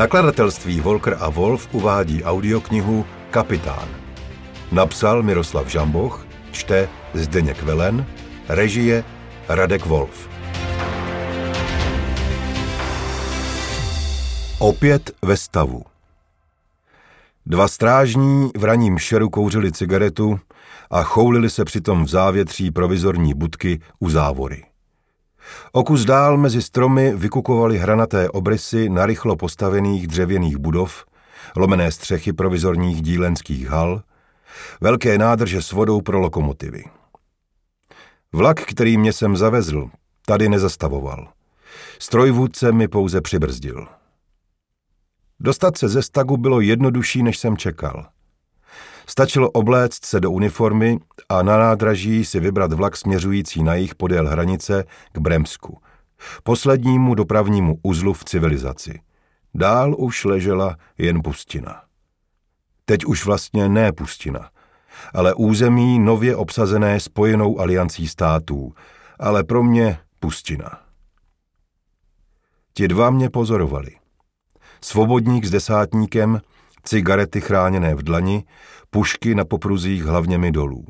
Nakladatelství Volker a Wolf uvádí audioknihu Kapitán. Napsal Miroslav Žamboch, čte Zdeněk Velen, režie Radek Wolf. Opět ve stavu. Dva strážní v raním šeru kouřili cigaretu a choulili se přitom v závětří provizorní budky u závory. O kus dál mezi stromy vykukovaly hranaté obrysy narychlo postavených dřevěných budov, lomené střechy provizorních dílenských hal, velké nádrže s vodou pro lokomotivy. Vlak, který mě sem zavezl, tady nezastavoval. Strojvůdce mi pouze přibrzdil. Dostat se ze stagu bylo jednodušší, než jsem čekal. Stačilo obléct se do uniformy a na nádraží si vybrat vlak směřující na jich podél hranice k Bremsku, poslednímu dopravnímu uzlu v civilizaci. Dál už ležela jen pustina. Teď už vlastně ne pustina, ale území nově obsazené spojenou aliancí států, ale pro mě pustina. Ti dva mě pozorovali. Svobodník s desátníkem, cigarety chráněné v dlani, pušky na popruzích hlavněmi dolů.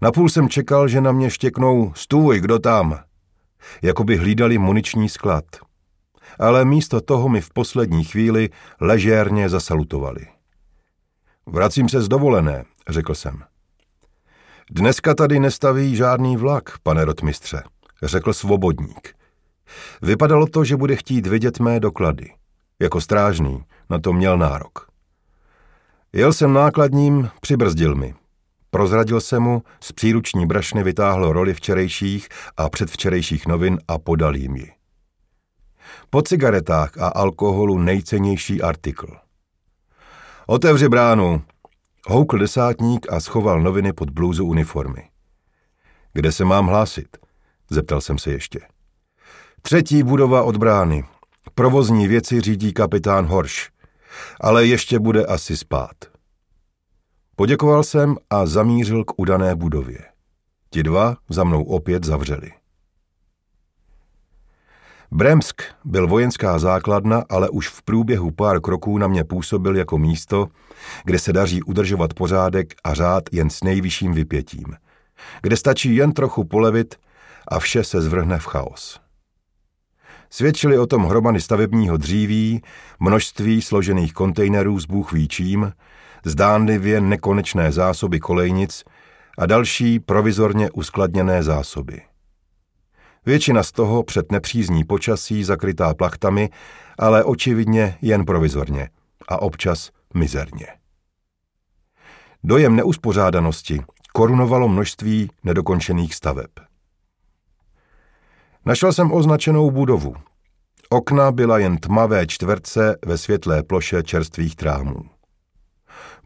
Napůl jsem čekal, že na mě štěknou stůj, kdo tam? Jakoby hlídali muniční sklad. Ale místo toho mi v poslední chvíli ležérně zasalutovali. Vracím se z dovolené, řekl jsem. Dneska tady nestaví žádný vlak, pane rotmistře, řekl svobodník. Vypadalo to, že bude chtít vidět mé doklady. Jako strážný na to měl nárok. Jel jsem nákladním, přibrzdil mi. Prozradil se mu, z příruční brašny vytáhl roli včerejších a předvčerejších novin a podal jim ji. Po cigaretách a alkoholu nejcennější artikl. Otevři bránu. Houkl desátník a schoval noviny pod blůzu uniformy. Kde se mám hlásit? Zeptal jsem se ještě. Třetí budova od brány. Provozní věci řídí kapitán Horš ale ještě bude asi spát. Poděkoval jsem a zamířil k udané budově. Ti dva za mnou opět zavřeli. Bremsk byl vojenská základna, ale už v průběhu pár kroků na mě působil jako místo, kde se daří udržovat pořádek a řád jen s nejvyšším vypětím, kde stačí jen trochu polevit a vše se zvrhne v chaos. Svědčili o tom hromady stavebního dříví, množství složených kontejnerů s bůh čím, zdánlivě nekonečné zásoby kolejnic a další provizorně uskladněné zásoby. Většina z toho před nepřízní počasí zakrytá plachtami, ale očividně jen provizorně a občas mizerně. Dojem neuspořádanosti korunovalo množství nedokončených staveb. Našel jsem označenou budovu. Okna byla jen tmavé čtverce ve světlé ploše čerstvých trámů.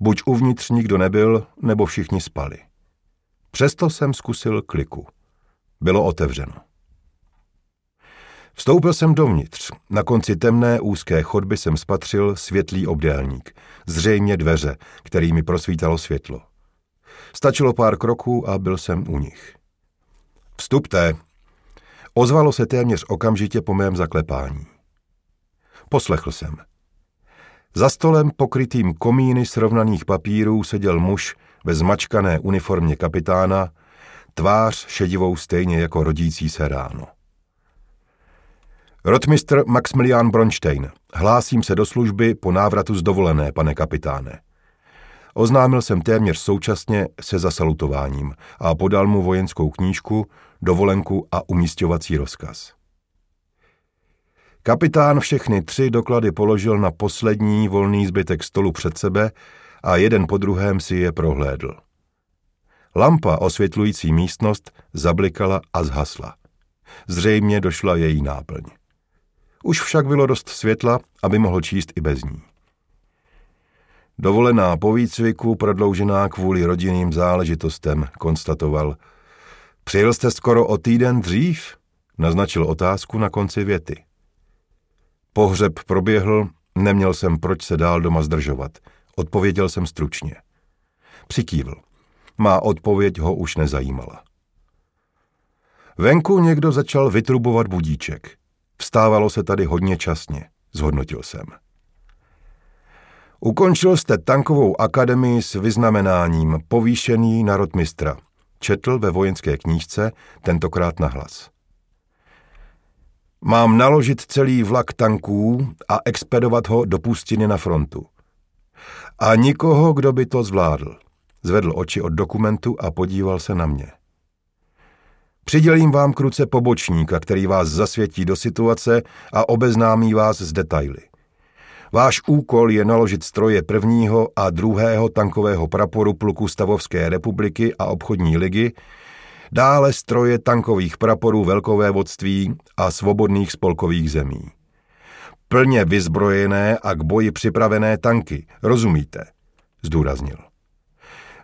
Buď uvnitř nikdo nebyl, nebo všichni spali. Přesto jsem zkusil kliku. Bylo otevřeno. Vstoupil jsem dovnitř. Na konci temné úzké chodby jsem spatřil světlý obdélník, zřejmě dveře, kterými prosvítalo světlo. Stačilo pár kroků a byl jsem u nich. Vstupte, Ozvalo se téměř okamžitě po mém zaklepání. Poslechl jsem. Za stolem pokrytým komíny srovnaných papírů seděl muž ve zmačkané uniformě kapitána, tvář šedivou stejně jako rodící se ráno. Rotmistr Maximilian Bronstein, hlásím se do služby po návratu z dovolené, pane kapitáne. Oznámil jsem téměř současně se zasalutováním a podal mu vojenskou knížku, dovolenku a umístěvací rozkaz. Kapitán všechny tři doklady položil na poslední volný zbytek stolu před sebe a jeden po druhém si je prohlédl. Lampa osvětlující místnost zablikala a zhasla. Zřejmě došla její náplň. Už však bylo dost světla, aby mohl číst i bez ní. Dovolená po výcviku, prodloužená kvůli rodinným záležitostem, konstatoval. Přijel jste skoro o týden dřív? Naznačil otázku na konci věty. Pohřeb proběhl, neměl jsem proč se dál doma zdržovat. Odpověděl jsem stručně. Přikývl. Má odpověď ho už nezajímala. Venku někdo začal vytrubovat budíček. Vstávalo se tady hodně časně, zhodnotil jsem. Ukončil jste tankovou akademii s vyznamenáním povýšený na rotmistra. Četl ve vojenské knížce, tentokrát na hlas. Mám naložit celý vlak tanků a expedovat ho do pustiny na frontu. A nikoho, kdo by to zvládl. Zvedl oči od dokumentu a podíval se na mě. Přidělím vám kruce pobočníka, který vás zasvětí do situace a obeznámí vás s detaily. Váš úkol je naložit stroje prvního a druhého tankového praporu pluku Stavovské republiky a obchodní ligy, dále stroje tankových praporů velkovévodství a svobodných spolkových zemí. Plně vyzbrojené a k boji připravené tanky, rozumíte? Zdůraznil.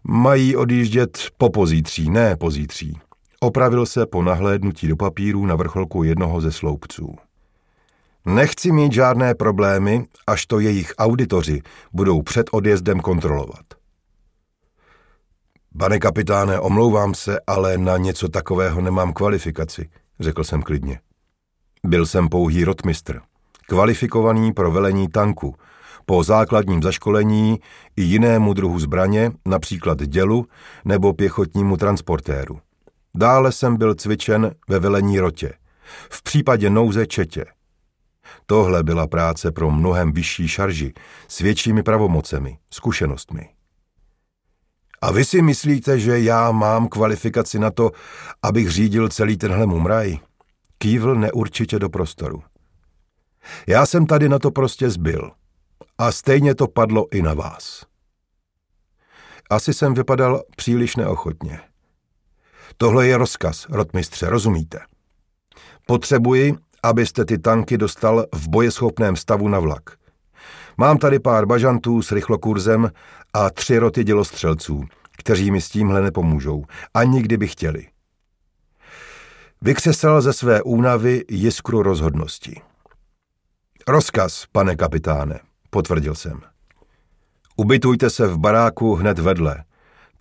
Mají odjíždět po pozítří, ne pozítří. Opravil se po nahlédnutí do papíru na vrcholku jednoho ze sloupců. Nechci mít žádné problémy, až to jejich auditoři budou před odjezdem kontrolovat. Pane kapitáne, omlouvám se, ale na něco takového nemám kvalifikaci, řekl jsem klidně. Byl jsem pouhý rotmistr, kvalifikovaný pro velení tanku, po základním zaškolení i jinému druhu zbraně, například dělu nebo pěchotnímu transportéru. Dále jsem byl cvičen ve velení rotě, v případě nouze četě. Tohle byla práce pro mnohem vyšší šarži, s většími pravomocemi, zkušenostmi. A vy si myslíte, že já mám kvalifikaci na to, abych řídil celý tenhle mumraj? Kývl neurčitě do prostoru. Já jsem tady na to prostě zbyl. A stejně to padlo i na vás. Asi jsem vypadal příliš neochotně. Tohle je rozkaz, rotmistře, rozumíte? Potřebuji, abyste ty tanky dostal v bojeschopném stavu na vlak. Mám tady pár bažantů s rychlokurzem a tři roty dělostřelců, kteří mi s tímhle nepomůžou, ani kdyby chtěli. Vykřesal ze své únavy jiskru rozhodnosti. Rozkaz, pane kapitáne, potvrdil jsem. Ubytujte se v baráku hned vedle.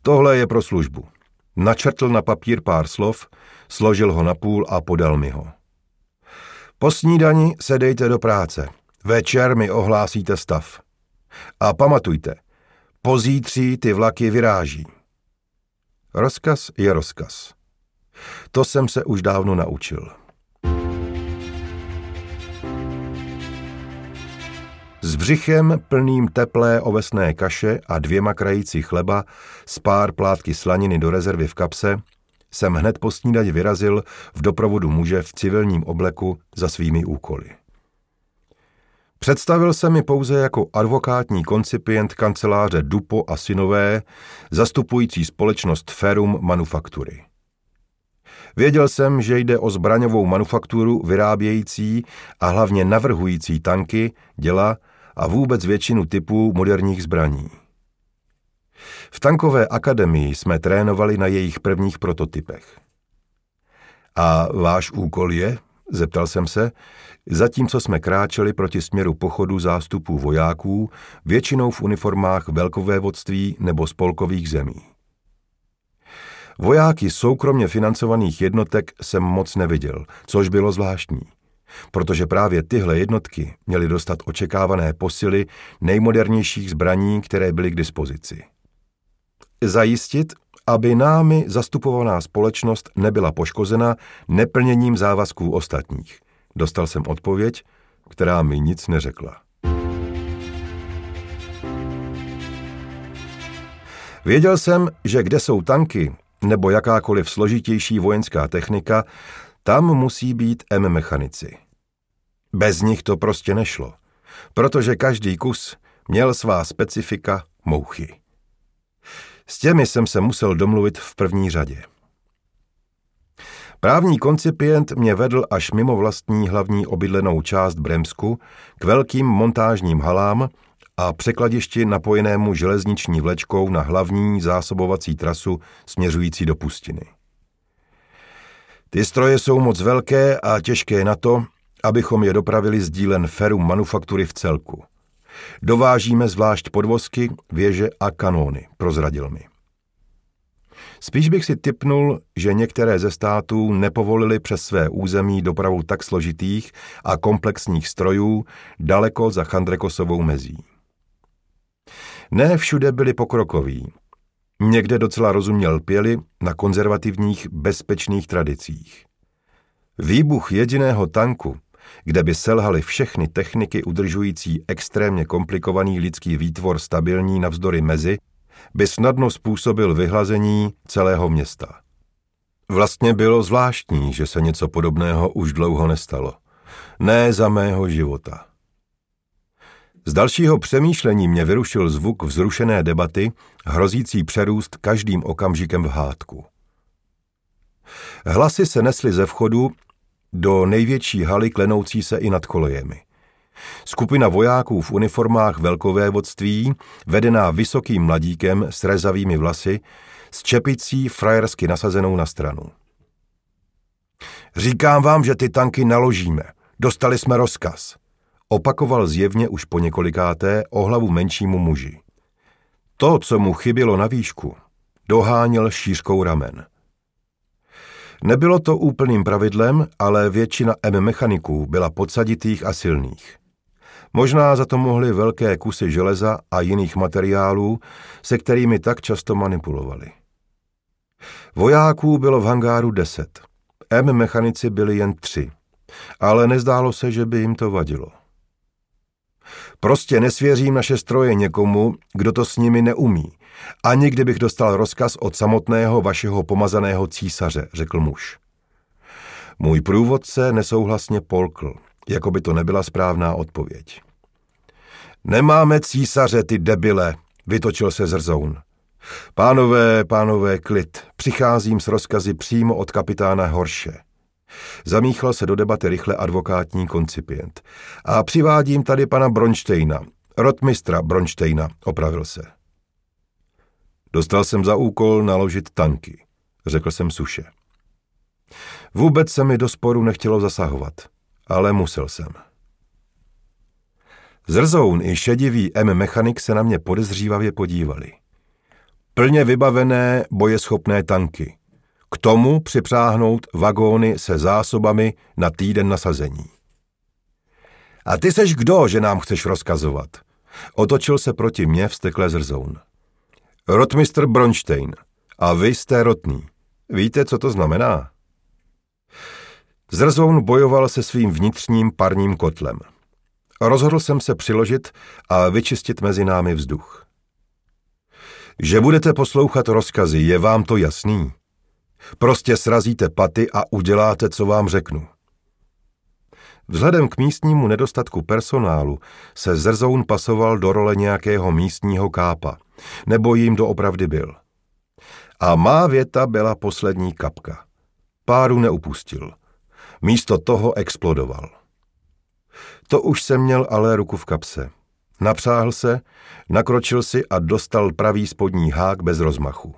Tohle je pro službu. Načrtl na papír pár slov, složil ho na půl a podal mi ho. Po snídani se dejte do práce. Večer mi ohlásíte stav. A pamatujte, pozítří ty vlaky vyráží. Rozkaz je rozkaz. To jsem se už dávno naučil. S břichem plným teplé ovesné kaše a dvěma krající chleba s pár plátky slaniny do rezervy v kapse jsem hned po snídani vyrazil v doprovodu muže v civilním obleku za svými úkoly. Představil se mi pouze jako advokátní koncipient kanceláře Dupo a synové, zastupující společnost Ferum Manufaktury. Věděl jsem, že jde o zbraňovou manufakturu vyrábějící a hlavně navrhující tanky, děla a vůbec většinu typů moderních zbraní. V tankové akademii jsme trénovali na jejich prvních prototypech. A váš úkol je, zeptal jsem se, zatímco jsme kráčeli proti směru pochodu zástupů vojáků, většinou v uniformách velkovévodství nebo spolkových zemí. Vojáky soukromně financovaných jednotek jsem moc neviděl, což bylo zvláštní protože právě tyhle jednotky měly dostat očekávané posily nejmodernějších zbraní, které byly k dispozici. Zajistit, aby námi zastupovaná společnost nebyla poškozena neplněním závazků ostatních. Dostal jsem odpověď, která mi nic neřekla. Věděl jsem, že kde jsou tanky nebo jakákoliv složitější vojenská technika, tam musí být M-mechanici. Bez nich to prostě nešlo, protože každý kus měl svá specifika mouchy. S těmi jsem se musel domluvit v první řadě. Právní koncipient mě vedl až mimo vlastní hlavní obydlenou část Bremsku k velkým montážním halám a překladišti napojenému železniční vlečkou na hlavní zásobovací trasu směřující do pustiny. Ty stroje jsou moc velké a těžké na to, abychom je dopravili z dílen Ferum manufaktury v celku. Dovážíme zvlášť podvozky, věže a kanóny, prozradil mi. Spíš bych si typnul, že některé ze států nepovolili přes své území dopravu tak složitých a komplexních strojů daleko za Chandrekosovou mezí. Ne všude byli pokrokoví. Někde docela rozuměl pěli na konzervativních bezpečných tradicích. Výbuch jediného tanku, kde by selhaly všechny techniky udržující extrémně komplikovaný lidský výtvor stabilní navzdory mezi, by snadno způsobil vyhlazení celého města. Vlastně bylo zvláštní, že se něco podobného už dlouho nestalo. Ne za mého života. Z dalšího přemýšlení mě vyrušil zvuk vzrušené debaty, hrozící přerůst každým okamžikem v hádku. Hlasy se nesly ze vchodu do největší haly klenoucí se i nad kolejemi. Skupina vojáků v uniformách velkovévodství, vedená vysokým mladíkem s rezavými vlasy, s čepicí frajersky nasazenou na stranu. Říkám vám, že ty tanky naložíme. Dostali jsme rozkaz. Opakoval zjevně už po několikáté o hlavu menšímu muži. To, co mu chybělo na výšku, doháněl šířkou ramen. Nebylo to úplným pravidlem, ale většina M-mechaniků byla podsaditých a silných. Možná za to mohly velké kusy železa a jiných materiálů, se kterými tak často manipulovali. Vojáků bylo v hangáru deset. M-mechanici byli jen tři, ale nezdálo se, že by jim to vadilo. Prostě nesvěřím naše stroje někomu, kdo to s nimi neumí. Ani kdybych dostal rozkaz od samotného vašeho pomazaného císaře, řekl muž. Můj průvodce nesouhlasně polkl, jako by to nebyla správná odpověď. Nemáme císaře, ty debile, vytočil se zrzoun. Pánové, pánové, klid, přicházím s rozkazy přímo od kapitána Horše. Zamíchal se do debaty rychle advokátní koncipient. A přivádím tady pana Bronštejna, rotmistra Bronštejna, opravil se. Dostal jsem za úkol naložit tanky, řekl jsem suše. Vůbec se mi do sporu nechtělo zasahovat, ale musel jsem. Zrzoun i šedivý M-mechanik se na mě podezřívavě podívali. Plně vybavené bojeschopné tanky. K tomu připřáhnout vagóny se zásobami na týden nasazení. A ty seš kdo, že nám chceš rozkazovat? Otočil se proti mně vstekle zrzoun. Rotmistr Bronstein. A vy jste rotný. Víte, co to znamená? Zrzoun bojoval se svým vnitřním parním kotlem. Rozhodl jsem se přiložit a vyčistit mezi námi vzduch. Že budete poslouchat rozkazy, je vám to jasný? Prostě srazíte paty a uděláte, co vám řeknu. Vzhledem k místnímu nedostatku personálu se Zrzoun pasoval do role nějakého místního kápa, nebo jim doopravdy byl. A má věta byla poslední kapka. Páru neupustil. Místo toho explodoval. To už jsem měl ale ruku v kapse. Napřáhl se, nakročil si a dostal pravý spodní hák bez rozmachu.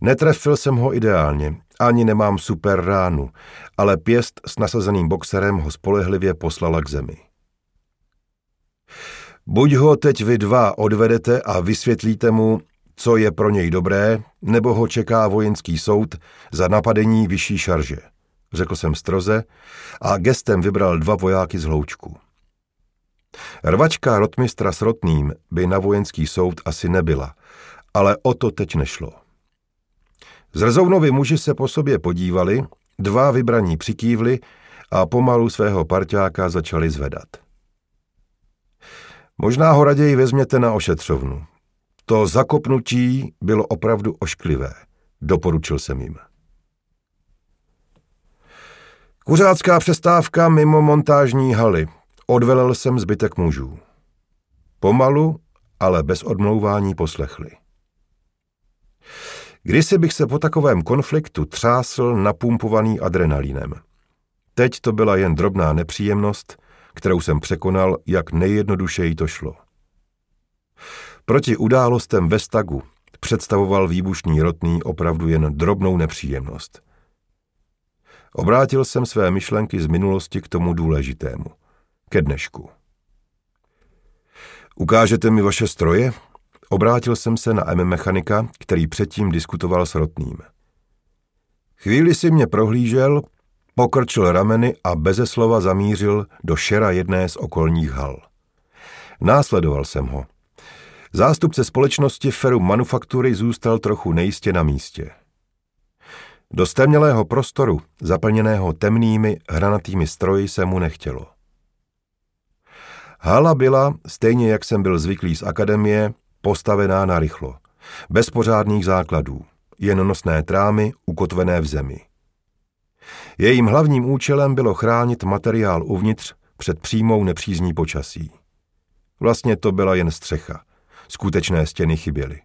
Netrefil jsem ho ideálně, ani nemám super ránu, ale pěst s nasazeným boxerem ho spolehlivě poslala k zemi. Buď ho teď vy dva odvedete a vysvětlíte mu, co je pro něj dobré, nebo ho čeká vojenský soud za napadení vyšší šarže, řekl jsem stroze a gestem vybral dva vojáky z hloučku. Rvačka rotmistra s rotným by na vojenský soud asi nebyla, ale o to teď nešlo. Zrzounovi muži se po sobě podívali, dva vybraní přikývli a pomalu svého parťáka začali zvedat. Možná ho raději vezměte na ošetřovnu. To zakopnutí bylo opravdu ošklivé, doporučil jsem jim. Kuřácká přestávka mimo montážní haly. Odvelel jsem zbytek mužů. Pomalu, ale bez odmlouvání poslechli. Kdysi bych se po takovém konfliktu třásl napumpovaný adrenalínem. Teď to byla jen drobná nepříjemnost, kterou jsem překonal, jak nejjednodušeji to šlo. Proti událostem ve stagu představoval výbušný rotný opravdu jen drobnou nepříjemnost. Obrátil jsem své myšlenky z minulosti k tomu důležitému, ke dnešku. Ukážete mi vaše stroje? Obrátil jsem se na M mechanika, který předtím diskutoval s Rotným. Chvíli si mě prohlížel, pokrčil rameny a beze slova zamířil do šera jedné z okolních hal. Následoval jsem ho, Zástupce společnosti Feru Manufaktury zůstal trochu nejistě na místě. Do stemnělého prostoru, zaplněného temnými, hranatými stroji, se mu nechtělo. Hala byla, stejně jak jsem byl zvyklý z akademie, postavená na rychlo, bez pořádných základů, jen nosné trámy ukotvené v zemi. Jejím hlavním účelem bylo chránit materiál uvnitř před přímou nepřízní počasí. Vlastně to byla jen střecha. Skutečné stěny chyběly.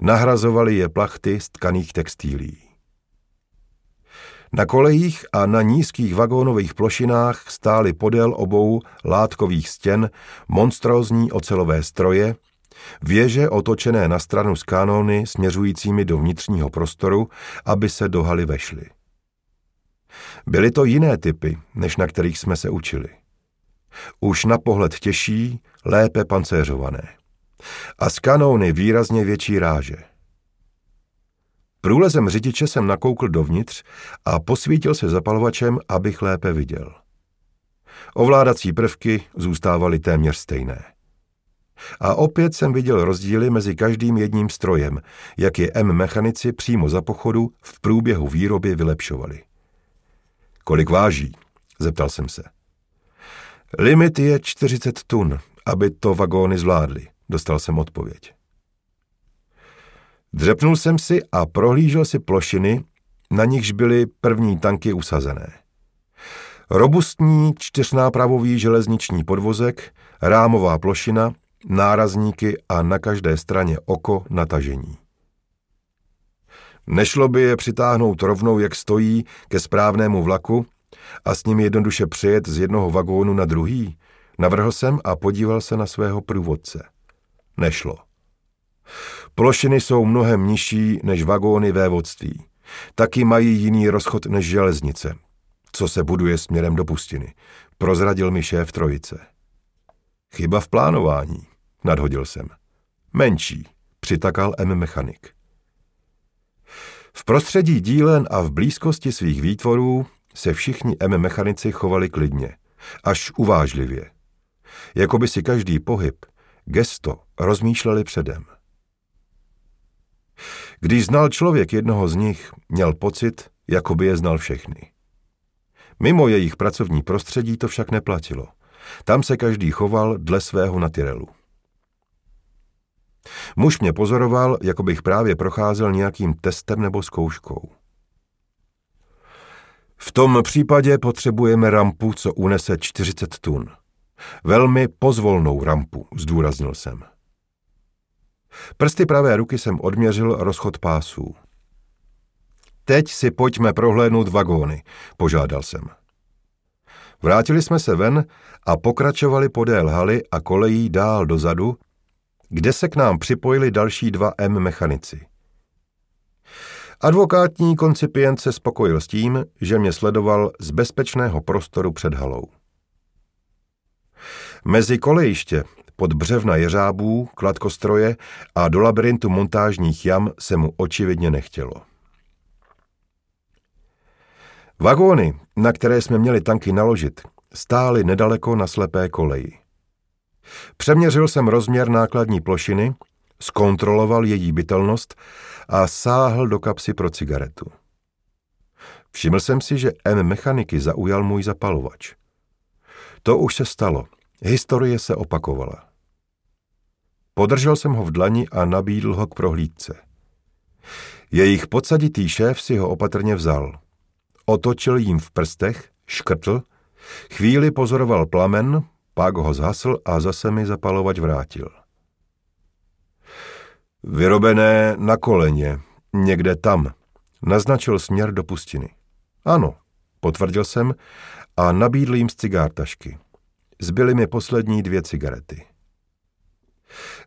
Nahrazovali je plachty z tkaných textílí. Na kolejích a na nízkých vagónových plošinách stály podél obou látkových stěn monstrózní ocelové stroje, věže otočené na stranu z kanóny směřujícími do vnitřního prostoru, aby se do haly vešly. Byly to jiné typy, než na kterých jsme se učili. Už na pohled těžší, lépe pancéřované. A z kanóny výrazně větší ráže. Průlezem řidiče jsem nakoukl dovnitř a posvítil se zapalovačem, abych lépe viděl. Ovládací prvky zůstávaly téměř stejné. A opět jsem viděl rozdíly mezi každým jedním strojem, jak je M mechanici přímo za pochodu v průběhu výroby vylepšovali. Kolik váží? Zeptal jsem se. Limit je 40 tun, aby to vagóny zvládly, dostal jsem odpověď. Dřepnul jsem si a prohlížel si plošiny, na nichž byly první tanky usazené. Robustní čtyřnápravový železniční podvozek, rámová plošina, nárazníky a na každé straně oko natažení. Nešlo by je přitáhnout rovnou, jak stojí, ke správnému vlaku a s ním jednoduše přijet z jednoho vagónu na druhý? Navrhl jsem a podíval se na svého průvodce. Nešlo. Plošiny jsou mnohem nižší než vagóny vévodství. Taky mají jiný rozchod než železnice, co se buduje směrem do pustiny, prozradil mi šéf trojice. Chyba v plánování, nadhodil jsem. Menší, přitakal M mechanik. V prostředí dílen a v blízkosti svých výtvorů se všichni M mechanici chovali klidně, až uvážlivě. Jako by si každý pohyb, gesto rozmýšleli předem. Když znal člověk jednoho z nich, měl pocit, jako by je znal všechny. Mimo jejich pracovní prostředí to však neplatilo. Tam se každý choval dle svého natyrelu. Muž mě pozoroval, jako bych právě procházel nějakým testem nebo zkouškou. V tom případě potřebujeme rampu, co unese 40 tun. Velmi pozvolnou rampu, zdůraznil jsem. Prsty pravé ruky jsem odměřil rozchod pásů. Teď si pojďme prohlédnout vagóny, požádal jsem. Vrátili jsme se ven a pokračovali podél haly a kolejí dál dozadu, kde se k nám připojili další dva M mechanici. Advokátní koncipient se spokojil s tím, že mě sledoval z bezpečného prostoru před halou. Mezi kolejiště, pod břevna jeřábů, kladkostroje a do labirintu montážních jam se mu očividně nechtělo. Vagóny, na které jsme měli tanky naložit, stály nedaleko na slepé koleji. Přeměřil jsem rozměr nákladní plošiny, zkontroloval její bytelnost a sáhl do kapsy pro cigaretu. Všiml jsem si, že M mechaniky zaujal můj zapalovač. To už se stalo. Historie se opakovala. Podržel jsem ho v dlani a nabídl ho k prohlídce. Jejich podsaditý šéf si ho opatrně vzal. Otočil jim v prstech, škrtl, chvíli pozoroval plamen, pak ho zhasl a zase mi zapalovač vrátil. Vyrobené na koleně, někde tam, naznačil směr do pustiny. Ano, potvrdil jsem a nabídl jim z cigártašky. Zbyly mi poslední dvě cigarety.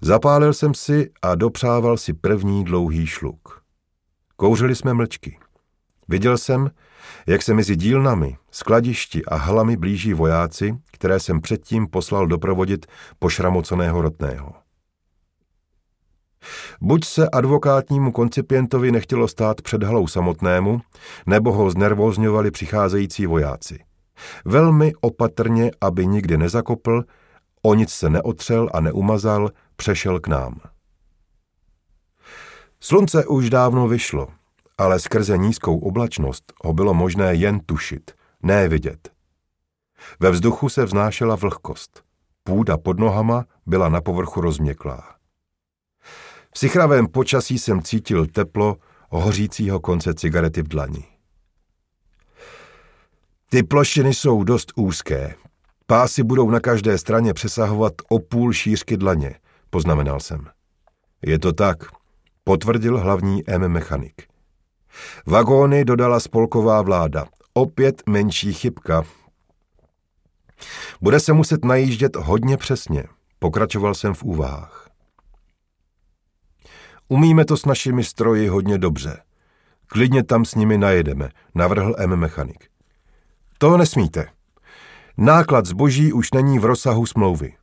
Zapálil jsem si a dopřával si první dlouhý šluk. Kouřili jsme mlčky. Viděl jsem, jak se mezi dílnami, skladišti a halami blíží vojáci, které jsem předtím poslal doprovodit pošramoceného rotného. Buď se advokátnímu koncipientovi nechtělo stát před halou samotnému, nebo ho znervózňovali přicházející vojáci. Velmi opatrně, aby nikdy nezakopl, O nic se neotřel a neumazal, přešel k nám. Slunce už dávno vyšlo, ale skrze nízkou oblačnost ho bylo možné jen tušit, ne vidět. Ve vzduchu se vznášela vlhkost. Půda pod nohama byla na povrchu rozměklá. V sichravém počasí jsem cítil teplo hořícího konce cigarety v dlani. Ty plošiny jsou dost úzké. Pásy budou na každé straně přesahovat o půl šířky dlaně, poznamenal jsem. Je to tak, potvrdil hlavní M mechanik. Vagóny dodala spolková vláda. Opět menší chybka. Bude se muset najíždět hodně přesně, pokračoval jsem v úvahách. Umíme to s našimi stroji hodně dobře. Klidně tam s nimi najedeme, navrhl M mechanik. To nesmíte. Náklad zboží už není v rozsahu smlouvy.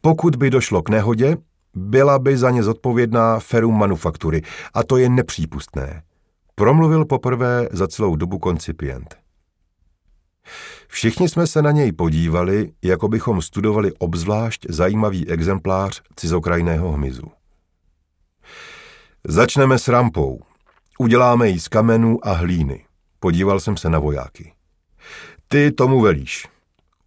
Pokud by došlo k nehodě, byla by za ně zodpovědná Ferum Manufaktury a to je nepřípustné. Promluvil poprvé za celou dobu koncipient. Všichni jsme se na něj podívali, jako bychom studovali obzvlášť zajímavý exemplář cizokrajného hmyzu. Začneme s rampou. Uděláme ji z kamenů a hlíny. Podíval jsem se na vojáky. Ty tomu velíš.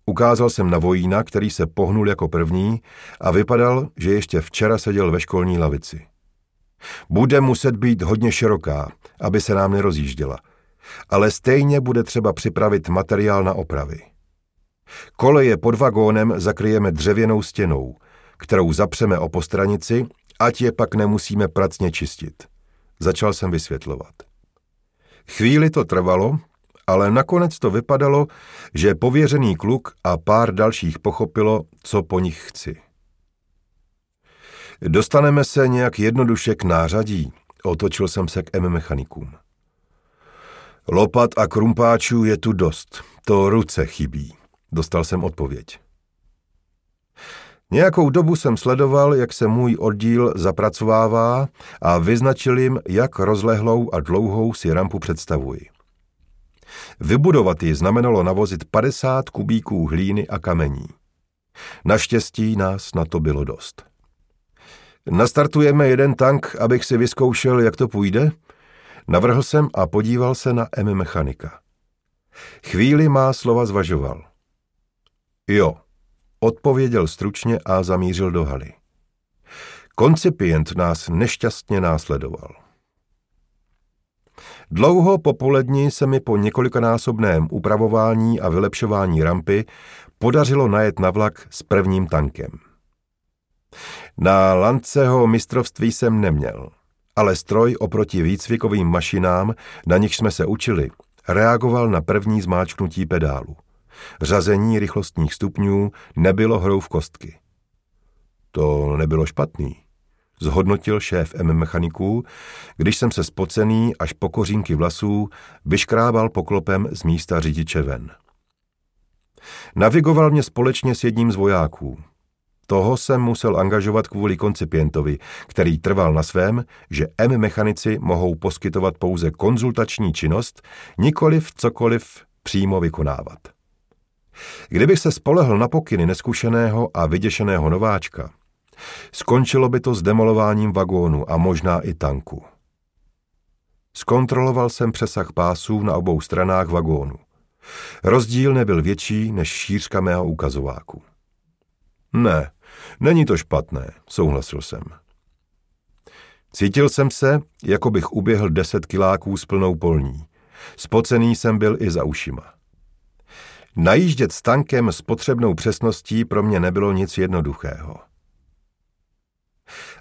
Ukázal jsem na vojína, který se pohnul jako první a vypadal, že ještě včera seděl ve školní lavici. Bude muset být hodně široká, aby se nám nerozjížděla, ale stejně bude třeba připravit materiál na opravy. Koleje pod vagónem zakryjeme dřevěnou stěnou, kterou zapřeme o postranici, ať je pak nemusíme pracně čistit. Začal jsem vysvětlovat. Chvíli to trvalo, ale nakonec to vypadalo, že pověřený kluk a pár dalších pochopilo, co po nich chci. Dostaneme se nějak jednoduše k nářadí, otočil jsem se k M mechanikům. Lopat a krumpáčů je tu dost, to ruce chybí, dostal jsem odpověď. Nějakou dobu jsem sledoval, jak se můj oddíl zapracovává a vyznačil jim, jak rozlehlou a dlouhou si rampu představuji. Vybudovat ji znamenalo navozit 50 kubíků hlíny a kamení. Naštěstí nás na to bylo dost. Nastartujeme jeden tank, abych si vyzkoušel, jak to půjde? Navrhl jsem a podíval se na M mechanika. Chvíli má slova zvažoval. Jo, odpověděl stručně a zamířil do haly. Koncipient nás nešťastně následoval. Dlouho popolední se mi po několikanásobném upravování a vylepšování rampy podařilo najet na vlak s prvním tankem. Na Lanceho mistrovství jsem neměl, ale stroj oproti výcvikovým mašinám, na nich jsme se učili, reagoval na první zmáčknutí pedálu. Řazení rychlostních stupňů nebylo hrou v kostky. To nebylo špatný zhodnotil šéf M mechaniků, když jsem se spocený až po kořínky vlasů vyškrábal poklopem z místa řidiče ven. Navigoval mě společně s jedním z vojáků. Toho jsem musel angažovat kvůli koncipientovi, který trval na svém, že M mechanici mohou poskytovat pouze konzultační činnost, nikoliv cokoliv přímo vykonávat. Kdybych se spolehl na pokyny neskušeného a vyděšeného nováčka, Skončilo by to s demolováním vagónu a možná i tanku. Zkontroloval jsem přesah pásů na obou stranách vagónu. Rozdíl nebyl větší než šířka mého ukazováku. Ne, není to špatné, souhlasil jsem. Cítil jsem se, jako bych uběhl deset kiláků s plnou polní. Spocený jsem byl i za ušima. Najíždět s tankem s potřebnou přesností pro mě nebylo nic jednoduchého.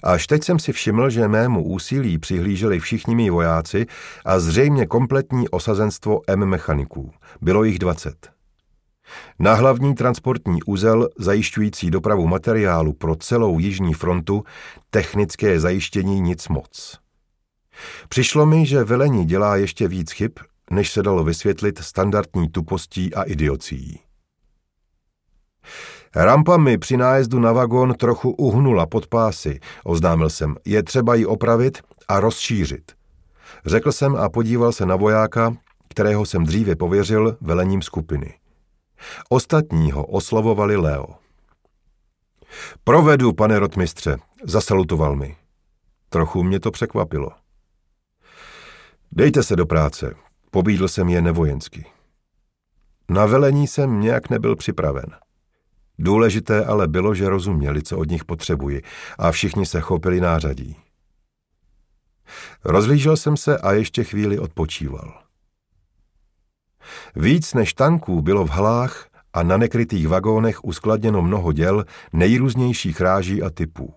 Až teď jsem si všiml, že mému úsilí přihlíželi všichni mý vojáci a zřejmě kompletní osazenstvo M mechaniků. Bylo jich 20. Na hlavní transportní úzel zajišťující dopravu materiálu pro celou jižní frontu technické zajištění nic moc. Přišlo mi, že velení dělá ještě víc chyb, než se dalo vysvětlit standardní tupostí a idiocí. Rampa mi při nájezdu na vagón trochu uhnula pod pásy, oznámil jsem. Je třeba ji opravit a rozšířit. Řekl jsem a podíval se na vojáka, kterého jsem dříve pověřil velením skupiny. Ostatní ho oslovovali Leo. Provedu, pane rotmistře, zasalutoval mi. Trochu mě to překvapilo. Dejte se do práce, pobídl jsem je nevojensky. Na velení jsem nějak nebyl připraven. Důležité ale bylo, že rozuměli, co od nich potřebuji a všichni se chopili nářadí. Rozlížel jsem se a ještě chvíli odpočíval. Víc než tanků bylo v halách a na nekrytých vagónech uskladněno mnoho děl nejrůznějších ráží a typů.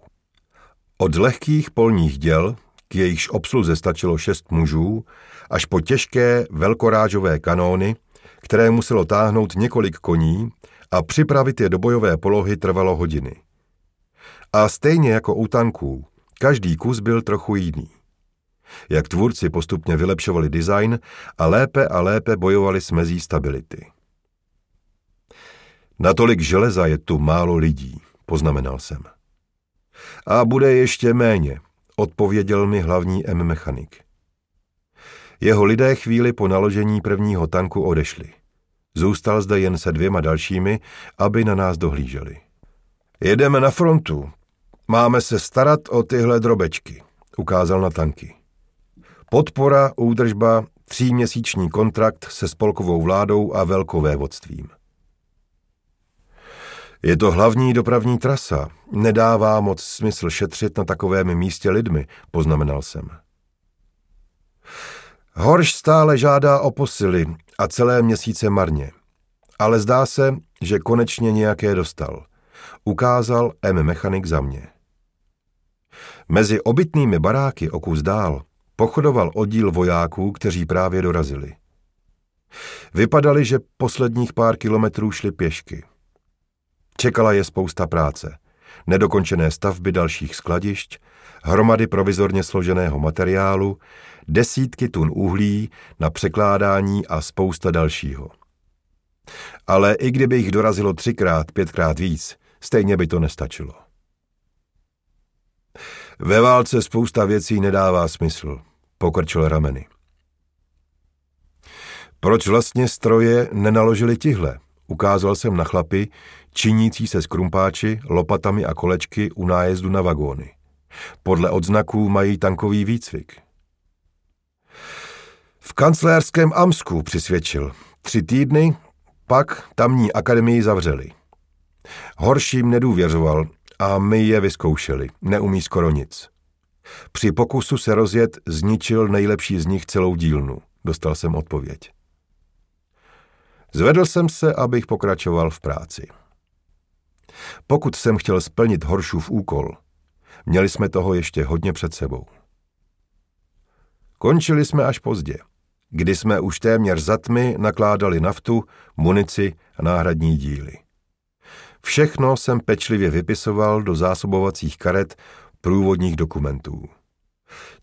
Od lehkých polních děl, k jejichž obsluze stačilo šest mužů, až po těžké velkorážové kanóny, které muselo táhnout několik koní a připravit je do bojové polohy trvalo hodiny. A stejně jako u tanků, každý kus byl trochu jiný. Jak tvůrci postupně vylepšovali design a lépe a lépe bojovali s mezí stability. Natolik železa je tu málo lidí, poznamenal jsem. A bude ještě méně, odpověděl mi hlavní M mechanik. Jeho lidé chvíli po naložení prvního tanku odešli. Zůstal zde jen se dvěma dalšími, aby na nás dohlíželi. Jedeme na frontu. Máme se starat o tyhle drobečky, ukázal na tanky. Podpora, údržba, tříměsíční kontrakt se spolkovou vládou a velkovévodstvím. Je to hlavní dopravní trasa. Nedává moc smysl šetřit na takovém místě lidmi, poznamenal jsem. Horš stále žádá o posily a celé měsíce marně. Ale zdá se, že konečně nějaké dostal. Ukázal M. mechanik za mě. Mezi obytnými baráky o kus dál pochodoval oddíl vojáků, kteří právě dorazili. Vypadali, že posledních pár kilometrů šli pěšky. Čekala je spousta práce. Nedokončené stavby dalších skladišť, hromady provizorně složeného materiálu, desítky tun uhlí na překládání a spousta dalšího. Ale i kdyby jich dorazilo třikrát, pětkrát víc, stejně by to nestačilo. Ve válce spousta věcí nedává smysl, pokrčil rameny. Proč vlastně stroje nenaložili tihle? Ukázal jsem na chlapy, činící se s krumpáči, lopatami a kolečky u nájezdu na vagóny. Podle odznaků mají tankový výcvik. V kancléřském Amsku přisvědčil. Tři týdny, pak tamní akademii zavřeli. Horším nedůvěřoval a my je vyzkoušeli. Neumí skoro nic. Při pokusu se rozjet zničil nejlepší z nich celou dílnu. Dostal jsem odpověď. Zvedl jsem se, abych pokračoval v práci. Pokud jsem chtěl splnit Horšův úkol, měli jsme toho ještě hodně před sebou. Končili jsme až pozdě, kdy jsme už téměř za tmy nakládali naftu, munici a náhradní díly. Všechno jsem pečlivě vypisoval do zásobovacích karet průvodních dokumentů.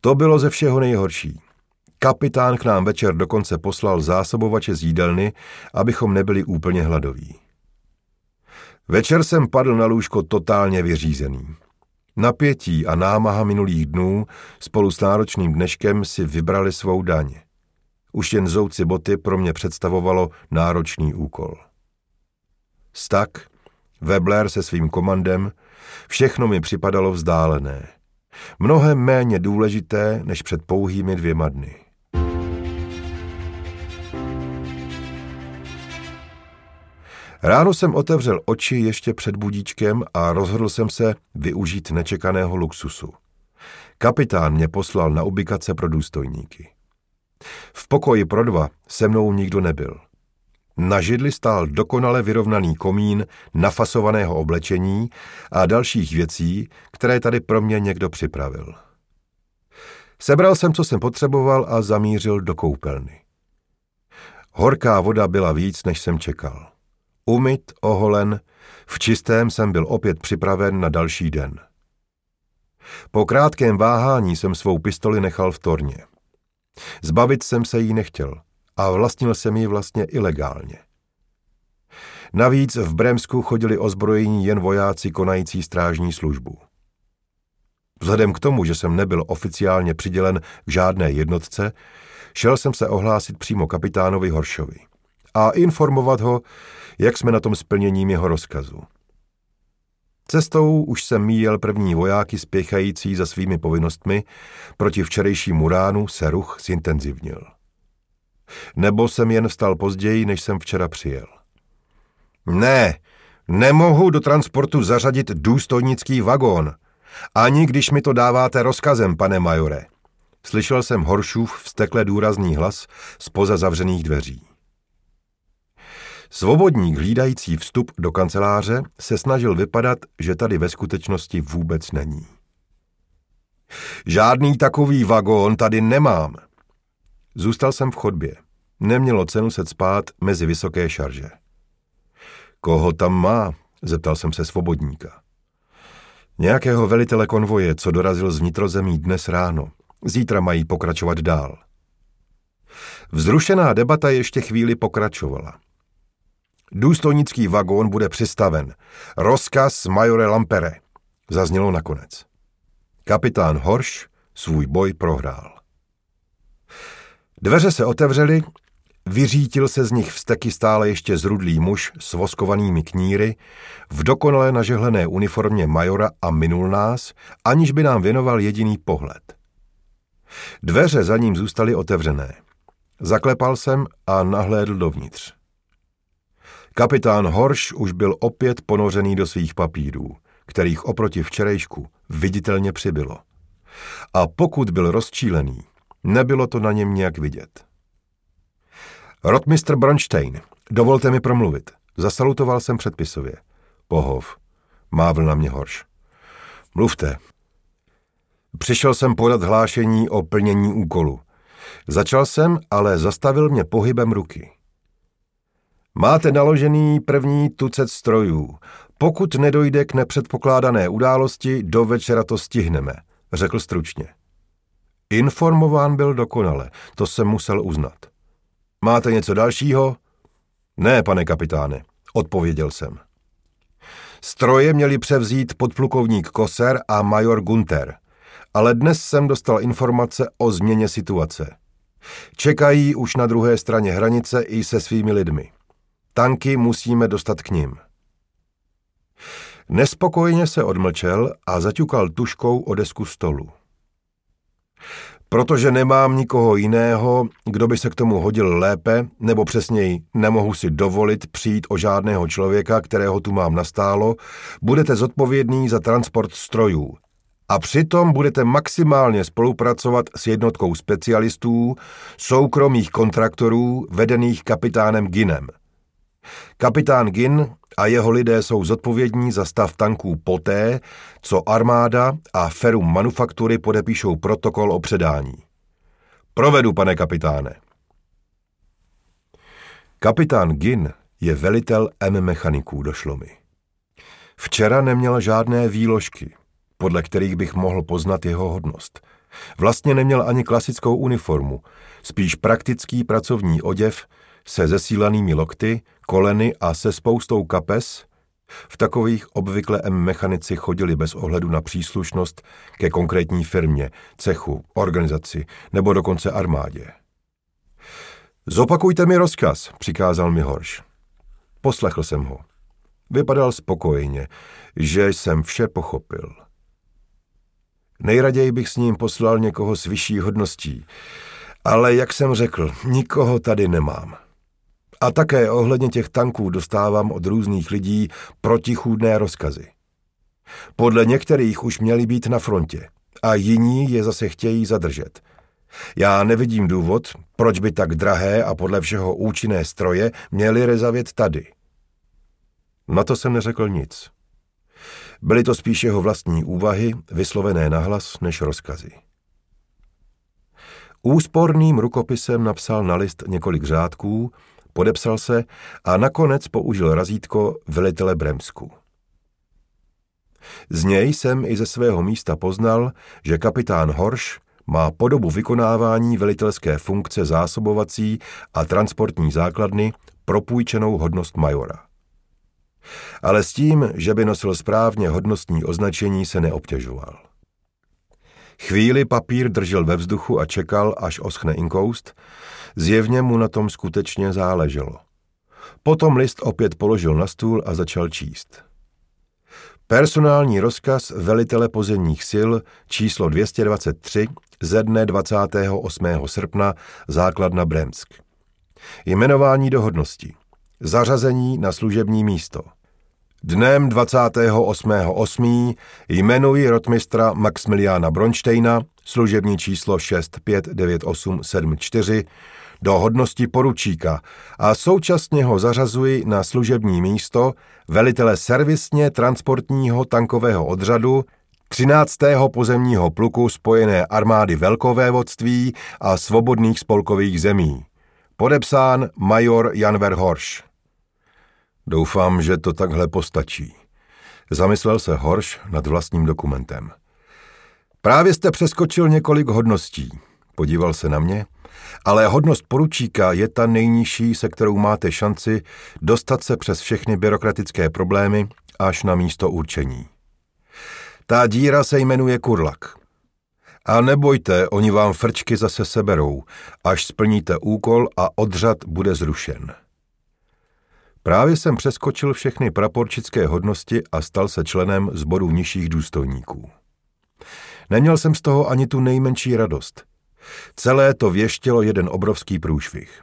To bylo ze všeho nejhorší. Kapitán k nám večer dokonce poslal zásobovače z jídelny, abychom nebyli úplně hladoví. Večer jsem padl na lůžko totálně vyřízený. Napětí a námaha minulých dnů spolu s náročným dneškem si vybrali svou daň. Už jen zouci boty pro mě představovalo náročný úkol. Stak, Webler se svým komandem, všechno mi připadalo vzdálené. Mnohem méně důležité než před pouhými dvěma dny. Ráno jsem otevřel oči ještě před budíčkem a rozhodl jsem se využít nečekaného luxusu. Kapitán mě poslal na ubikace pro důstojníky. V pokoji pro dva se mnou nikdo nebyl. Na židli stál dokonale vyrovnaný komín nafasovaného oblečení a dalších věcí, které tady pro mě někdo připravil. Sebral jsem, co jsem potřeboval a zamířil do koupelny. Horká voda byla víc, než jsem čekal. Umyt, oholen, v čistém jsem byl opět připraven na další den. Po krátkém váhání jsem svou pistoli nechal v torně. Zbavit jsem se jí nechtěl a vlastnil jsem ji vlastně ilegálně. Navíc v Bremsku chodili ozbrojení jen vojáci konající strážní službu. Vzhledem k tomu, že jsem nebyl oficiálně přidělen k žádné jednotce, šel jsem se ohlásit přímo kapitánovi Horšovi a informovat ho, jak jsme na tom splněním jeho rozkazu. Cestou už jsem míjel první vojáky spěchající za svými povinnostmi, proti včerejšímu ránu se ruch zintenzivnil. Nebo jsem jen vstal později, než jsem včera přijel. Ne, nemohu do transportu zařadit důstojnický vagón, ani když mi to dáváte rozkazem, pane majore. Slyšel jsem Horšův vstekle důrazný hlas spoza zavřených dveří. Svobodník hlídající vstup do kanceláře se snažil vypadat, že tady ve skutečnosti vůbec není. Žádný takový vagón tady nemám. Zůstal jsem v chodbě. Nemělo cenu se spát mezi vysoké šarže. Koho tam má? Zeptal jsem se svobodníka. Nějakého velitele konvoje, co dorazil z vnitrozemí dnes ráno. Zítra mají pokračovat dál. Vzrušená debata ještě chvíli pokračovala. Důstojnický vagón bude přistaven. Rozkaz majore Lampere. Zaznělo nakonec. Kapitán Horš svůj boj prohrál. Dveře se otevřely, vyřítil se z nich vsteky stále ještě zrudlý muž s voskovanými kníry, v dokonale nažehlené uniformě majora a minul nás, aniž by nám věnoval jediný pohled. Dveře za ním zůstaly otevřené. Zaklepal jsem a nahlédl dovnitř. Kapitán Horš už byl opět ponořený do svých papírů, kterých oproti včerejšku viditelně přibylo. A pokud byl rozčílený, nebylo to na něm nějak vidět. Rotmistr Bronstein, dovolte mi promluvit. Zasalutoval jsem předpisově. Pohov, mávl na mě Horš. Mluvte. Přišel jsem podat hlášení o plnění úkolu. Začal jsem, ale zastavil mě pohybem ruky. Máte naložený první tucet strojů. Pokud nedojde k nepředpokládané události, do večera to stihneme, řekl stručně. Informován byl dokonale, to jsem musel uznat. Máte něco dalšího? Ne, pane kapitáne, odpověděl jsem. Stroje měli převzít podplukovník Koser a major Gunter, ale dnes jsem dostal informace o změně situace. Čekají už na druhé straně hranice i se svými lidmi. Tanky musíme dostat k ním. Nespokojně se odmlčel a zaťukal tuškou o desku stolu. Protože nemám nikoho jiného, kdo by se k tomu hodil lépe, nebo přesněji nemohu si dovolit přijít o žádného člověka, kterého tu mám nastálo, budete zodpovědný za transport strojů. A přitom budete maximálně spolupracovat s jednotkou specialistů, soukromých kontraktorů, vedených kapitánem Ginem – Kapitán Gin a jeho lidé jsou zodpovědní za stav tanků poté, co armáda a Ferum manufaktury podepíšou protokol o předání. Provedu, pane kapitáne. Kapitán Gin je velitel M mechaniků, došlo mi. Včera neměl žádné výložky, podle kterých bych mohl poznat jeho hodnost. Vlastně neměl ani klasickou uniformu, spíš praktický pracovní oděv se zesílanými lokty, koleny a se spoustou kapes, v takových obvykle M mechanici chodili bez ohledu na příslušnost ke konkrétní firmě, cechu, organizaci nebo dokonce armádě. Zopakujte mi rozkaz, přikázal mi Horš. Poslechl jsem ho. Vypadal spokojeně, že jsem vše pochopil. Nejraději bych s ním poslal někoho s vyšší hodností, ale jak jsem řekl, nikoho tady nemám. A také ohledně těch tanků dostávám od různých lidí protichůdné rozkazy. Podle některých už měli být na frontě a jiní je zase chtějí zadržet. Já nevidím důvod, proč by tak drahé a podle všeho účinné stroje měly rezavět tady. Na to jsem neřekl nic. Byly to spíš jeho vlastní úvahy, vyslovené nahlas než rozkazy. Úsporným rukopisem napsal na list několik řádků, podepsal se a nakonec použil razítko velitele Bremsku. Z něj jsem i ze svého místa poznal, že kapitán Horš má po dobu vykonávání velitelské funkce zásobovací a transportní základny propůjčenou hodnost majora. Ale s tím, že by nosil správně hodnostní označení, se neobtěžoval. Chvíli papír držel ve vzduchu a čekal, až oschne inkoust, Zjevně mu na tom skutečně záleželo. Potom list opět položil na stůl a začal číst. Personální rozkaz velitele pozemních sil číslo 223 ze dne 28. srpna základna Bremsk. Jmenování do hodnosti. Zařazení na služební místo. Dnem 28.8. jmenuji rotmistra Maximiliana Bronštejna, služební číslo 659874, do hodnosti poručíka a současně ho zařazuji na služební místo velitele servisně transportního tankového odřadu 13. pozemního pluku Spojené armády Velkovévodství a svobodných spolkových zemí. Podepsán major Jan Verhorš. Doufám, že to takhle postačí. Zamyslel se Horš nad vlastním dokumentem. Právě jste přeskočil několik hodností. Podíval se na mě ale hodnost poručíka je ta nejnižší, se kterou máte šanci dostat se přes všechny byrokratické problémy až na místo určení. Ta díra se jmenuje kurlak. A nebojte, oni vám frčky zase seberou, až splníte úkol a odřad bude zrušen. Právě jsem přeskočil všechny praporčické hodnosti a stal se členem zboru nižších důstojníků. Neměl jsem z toho ani tu nejmenší radost – Celé to věštělo jeden obrovský průšvih.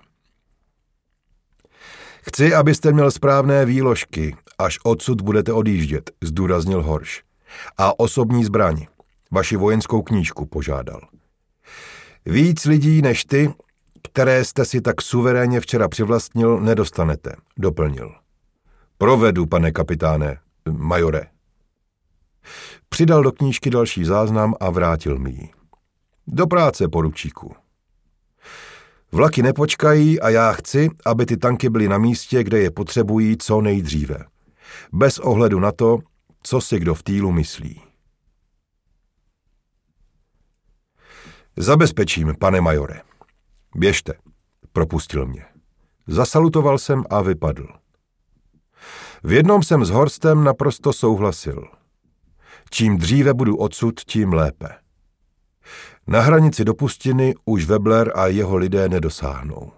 Chci, abyste měl správné výložky, až odsud budete odjíždět, zdůraznil Horš. A osobní zbraň, vaši vojenskou knížku požádal. Víc lidí než ty, které jste si tak suverénně včera přivlastnil, nedostanete, doplnil. Provedu, pane kapitáne, majore. Přidal do knížky další záznam a vrátil mi ji. Do práce, poručíku. Vlaky nepočkají a já chci, aby ty tanky byly na místě, kde je potřebují co nejdříve. Bez ohledu na to, co si kdo v týlu myslí. Zabezpečím, pane majore. Běžte, propustil mě. Zasalutoval jsem a vypadl. V jednom jsem s Horstem naprosto souhlasil. Čím dříve budu odsud, tím lépe. Na hranici dopustiny už Webler a jeho lidé nedosáhnou.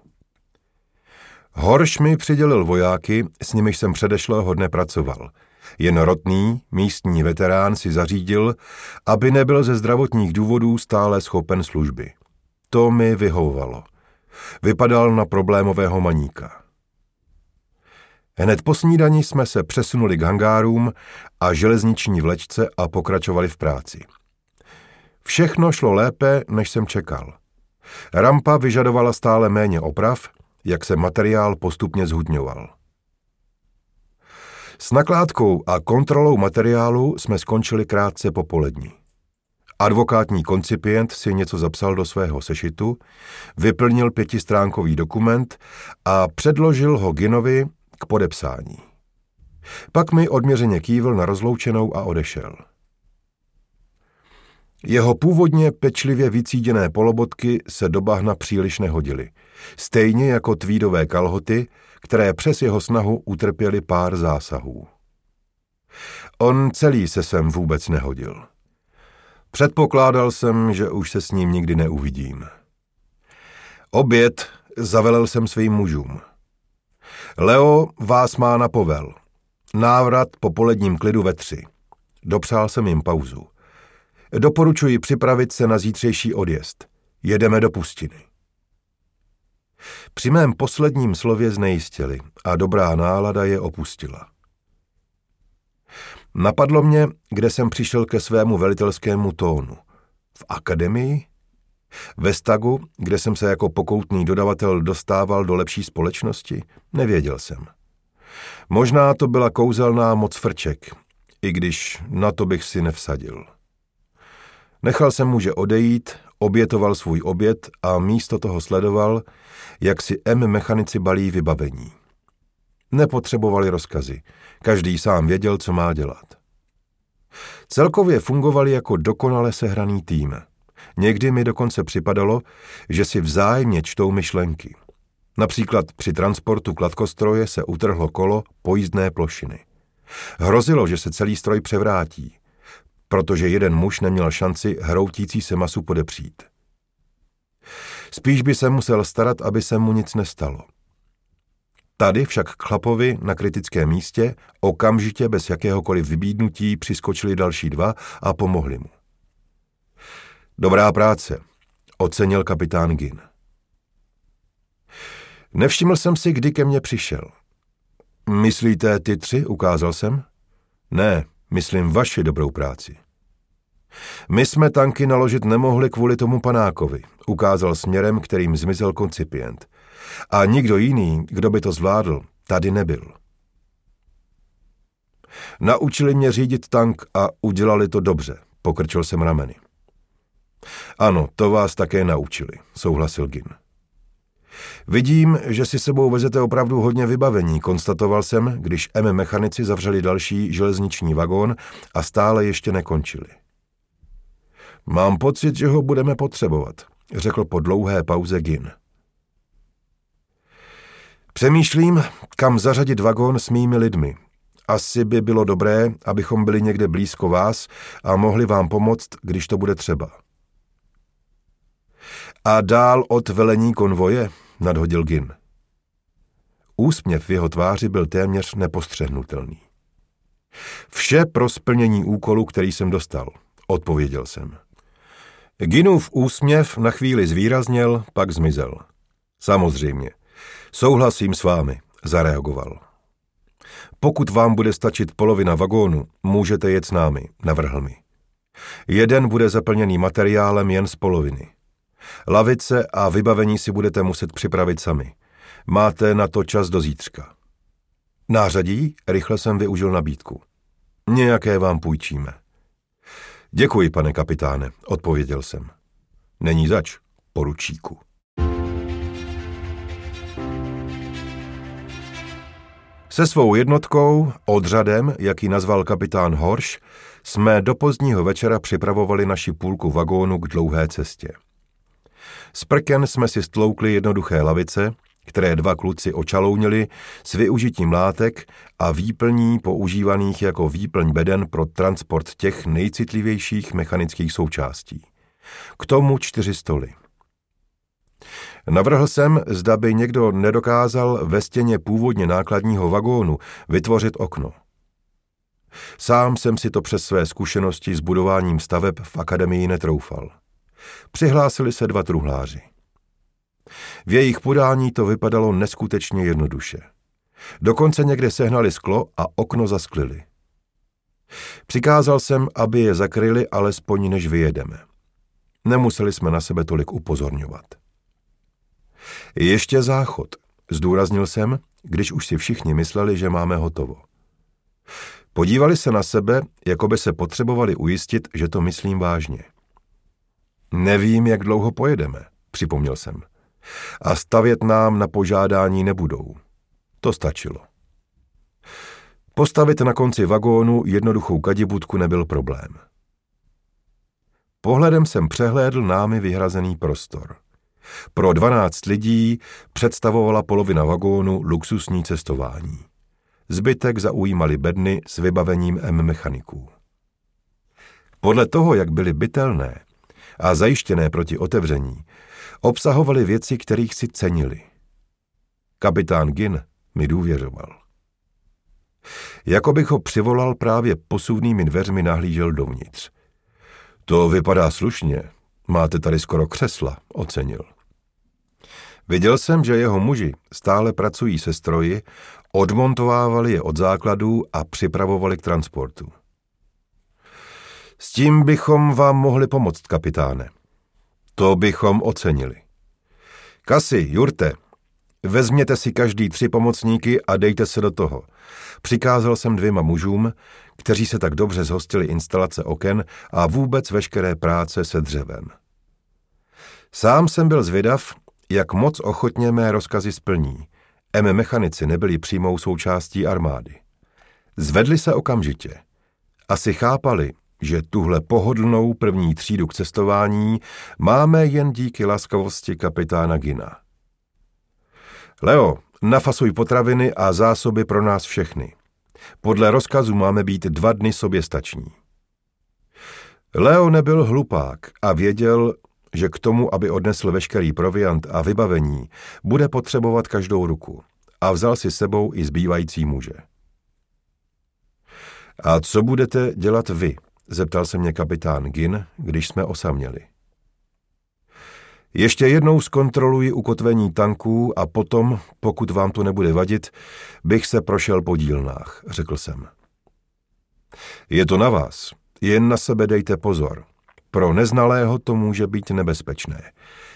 Horš mi přidělil vojáky, s nimiž jsem předešlého dne pracoval. Jen rotný, místní veterán si zařídil, aby nebyl ze zdravotních důvodů stále schopen služby. To mi vyhovovalo. Vypadal na problémového maníka. Hned po snídani jsme se přesunuli k hangárům a železniční vlečce a pokračovali v práci. Všechno šlo lépe, než jsem čekal. Rampa vyžadovala stále méně oprav, jak se materiál postupně zhudňoval. S nakládkou a kontrolou materiálu jsme skončili krátce popolední. Advokátní koncipient si něco zapsal do svého sešitu, vyplnil pětistránkový dokument a předložil ho Ginovi k podepsání. Pak mi odměřeně kývil na rozloučenou a odešel. Jeho původně pečlivě vycíděné polobotky se do bahna příliš nehodily, stejně jako tvídové kalhoty, které přes jeho snahu utrpěly pár zásahů. On celý se sem vůbec nehodil. Předpokládal jsem, že už se s ním nikdy neuvidím. Oběd zavelel jsem svým mužům. Leo vás má na povel. Návrat po poledním klidu ve tři. Dopřál jsem jim pauzu. Doporučuji připravit se na zítřejší odjezd. Jedeme do pustiny. Při mém posledním slově znejistili a dobrá nálada je opustila. Napadlo mě, kde jsem přišel ke svému velitelskému tónu. V akademii? Ve stagu, kde jsem se jako pokoutný dodavatel dostával do lepší společnosti? Nevěděl jsem. Možná to byla kouzelná moc frček, i když na to bych si nevsadil. Nechal jsem muže odejít, obětoval svůj oběd a místo toho sledoval, jak si M mechanici balí vybavení. Nepotřebovali rozkazy, každý sám věděl, co má dělat. Celkově fungovali jako dokonale sehraný tým. Někdy mi dokonce připadalo, že si vzájemně čtou myšlenky. Například při transportu kladkostroje se utrhlo kolo pojízdné plošiny. Hrozilo, že se celý stroj převrátí protože jeden muž neměl šanci hroutící se masu podepřít. Spíš by se musel starat, aby se mu nic nestalo. Tady však k chlapovi na kritickém místě okamžitě bez jakéhokoliv vybídnutí přiskočili další dva a pomohli mu. Dobrá práce, ocenil kapitán Gin. Nevšiml jsem si, kdy ke mně přišel. Myslíte ty tři, ukázal jsem? Ne, myslím vaši dobrou práci. My jsme tanky naložit nemohli kvůli tomu panákovi, ukázal směrem, kterým zmizel koncipient. A nikdo jiný, kdo by to zvládl, tady nebyl. Naučili mě řídit tank a udělali to dobře, pokrčil jsem rameny. Ano, to vás také naučili, souhlasil Gin. Vidím, že si sebou vezete opravdu hodně vybavení, konstatoval jsem, když M mechanici zavřeli další železniční vagón a stále ještě nekončili. Mám pocit, že ho budeme potřebovat, řekl po dlouhé pauze Gin. Přemýšlím, kam zařadit vagón s mými lidmi. Asi by bylo dobré, abychom byli někde blízko vás a mohli vám pomoct, když to bude třeba. A dál od velení konvoje, nadhodil Gin. Úsměv v jeho tváři byl téměř nepostřehnutelný. Vše pro splnění úkolu, který jsem dostal, odpověděl jsem. Ginův úsměv na chvíli zvýrazněl, pak zmizel. Samozřejmě. Souhlasím s vámi, zareagoval. Pokud vám bude stačit polovina vagónu, můžete jet s námi, navrhl mi. Jeden bude zaplněný materiálem jen z poloviny. Lavice a vybavení si budete muset připravit sami. Máte na to čas do zítřka. Nářadí? Rychle jsem využil nabídku. Nějaké vám půjčíme. Děkuji, pane kapitáne, odpověděl jsem. Není zač, poručíku. Se svou jednotkou, odřadem, jak ji nazval kapitán Horš, jsme do pozdního večera připravovali naši půlku vagónu k dlouhé cestě. Z prken jsme si stloukli jednoduché lavice, které dva kluci očalounili s využitím látek a výplní používaných jako výplň beden pro transport těch nejcitlivějších mechanických součástí. K tomu čtyři stoly. Navrhl jsem, zda by někdo nedokázal ve stěně původně nákladního vagónu vytvořit okno. Sám jsem si to přes své zkušenosti s budováním staveb v akademii netroufal. Přihlásili se dva truhláři. V jejich podání to vypadalo neskutečně jednoduše. Dokonce někde sehnali sklo a okno zasklili. Přikázal jsem, aby je zakryli alespoň než vyjedeme. Nemuseli jsme na sebe tolik upozorňovat. Ještě záchod, zdůraznil jsem, když už si všichni mysleli, že máme hotovo. Podívali se na sebe, jako by se potřebovali ujistit, že to myslím vážně. Nevím, jak dlouho pojedeme, připomněl jsem. A stavět nám na požádání nebudou. To stačilo. Postavit na konci vagónu jednoduchou kadibudku nebyl problém. Pohledem jsem přehlédl námi vyhrazený prostor. Pro 12 lidí představovala polovina vagónu luxusní cestování. Zbytek zaujímali bedny s vybavením M-mechaniků. Podle toho, jak byly bytelné a zajištěné proti otevření, obsahovaly věci, kterých si cenili. Kapitán Gin mi důvěřoval. Jako bych ho přivolal právě posuvnými dveřmi nahlížel dovnitř. To vypadá slušně, máte tady skoro křesla, ocenil. Viděl jsem, že jeho muži stále pracují se stroji, odmontovávali je od základů a připravovali k transportu. S tím bychom vám mohli pomoct, kapitáne. To bychom ocenili. Kasi, Jurte, vezměte si každý tři pomocníky a dejte se do toho. Přikázal jsem dvěma mužům, kteří se tak dobře zhostili instalace oken a vůbec veškeré práce se dřevem. Sám jsem byl zvědav, jak moc ochotně mé rozkazy splní. M mechanici nebyli přímou součástí armády. Zvedli se okamžitě. Asi chápali, že tuhle pohodlnou první třídu k cestování máme jen díky laskavosti kapitána Gina. Leo, nafasuj potraviny a zásoby pro nás všechny. Podle rozkazu máme být dva dny soběstační. Leo nebyl hlupák a věděl, že k tomu, aby odnesl veškerý proviant a vybavení, bude potřebovat každou ruku. a vzal si sebou i zbývající muže. A co budete dělat vy? zeptal se mě kapitán Gin, když jsme osaměli. Ještě jednou zkontroluji ukotvení tanků a potom, pokud vám to nebude vadit, bych se prošel po dílnách, řekl jsem. Je to na vás, jen na sebe dejte pozor. Pro neznalého to může být nebezpečné.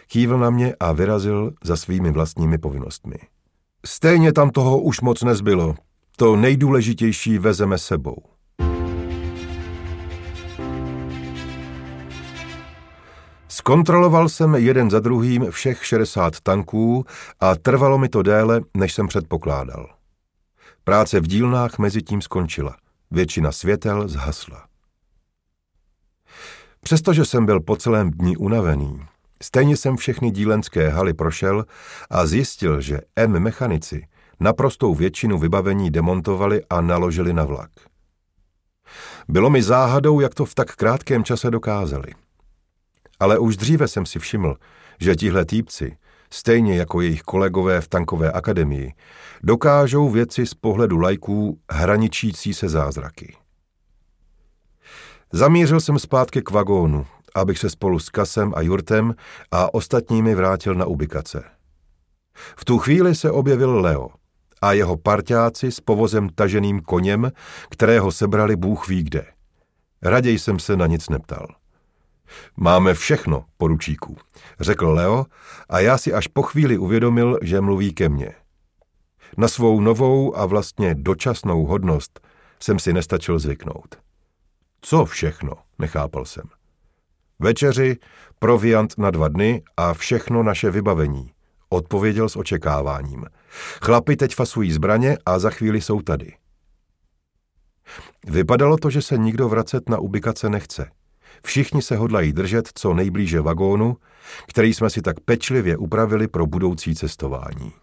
Kývl na mě a vyrazil za svými vlastními povinnostmi. Stejně tam toho už moc nezbylo. To nejdůležitější vezeme sebou. Zkontroloval jsem jeden za druhým všech 60 tanků a trvalo mi to déle, než jsem předpokládal. Práce v dílnách mezi tím skončila. Většina světel zhasla. Přestože jsem byl po celém dní unavený, stejně jsem všechny dílenské haly prošel a zjistil, že M mechanici naprostou většinu vybavení demontovali a naložili na vlak. Bylo mi záhadou, jak to v tak krátkém čase dokázali. Ale už dříve jsem si všiml, že tihle týpci, stejně jako jejich kolegové v tankové akademii, dokážou věci z pohledu lajků hraničící se zázraky. Zamířil jsem zpátky k vagónu, abych se spolu s Kasem a Jurtem a ostatními vrátil na ubikace. V tu chvíli se objevil Leo a jeho parťáci s povozem taženým koněm, kterého sebrali Bůh ví kde. Raději jsem se na nic neptal. Máme všechno, poručíku, řekl Leo a já si až po chvíli uvědomil, že mluví ke mně. Na svou novou a vlastně dočasnou hodnost jsem si nestačil zvyknout. Co všechno, nechápal jsem. Večeři, proviant na dva dny a všechno naše vybavení, odpověděl s očekáváním. Chlapi teď fasují zbraně a za chvíli jsou tady. Vypadalo to, že se nikdo vracet na ubikace nechce. Všichni se hodlají držet co nejblíže vagónu, který jsme si tak pečlivě upravili pro budoucí cestování.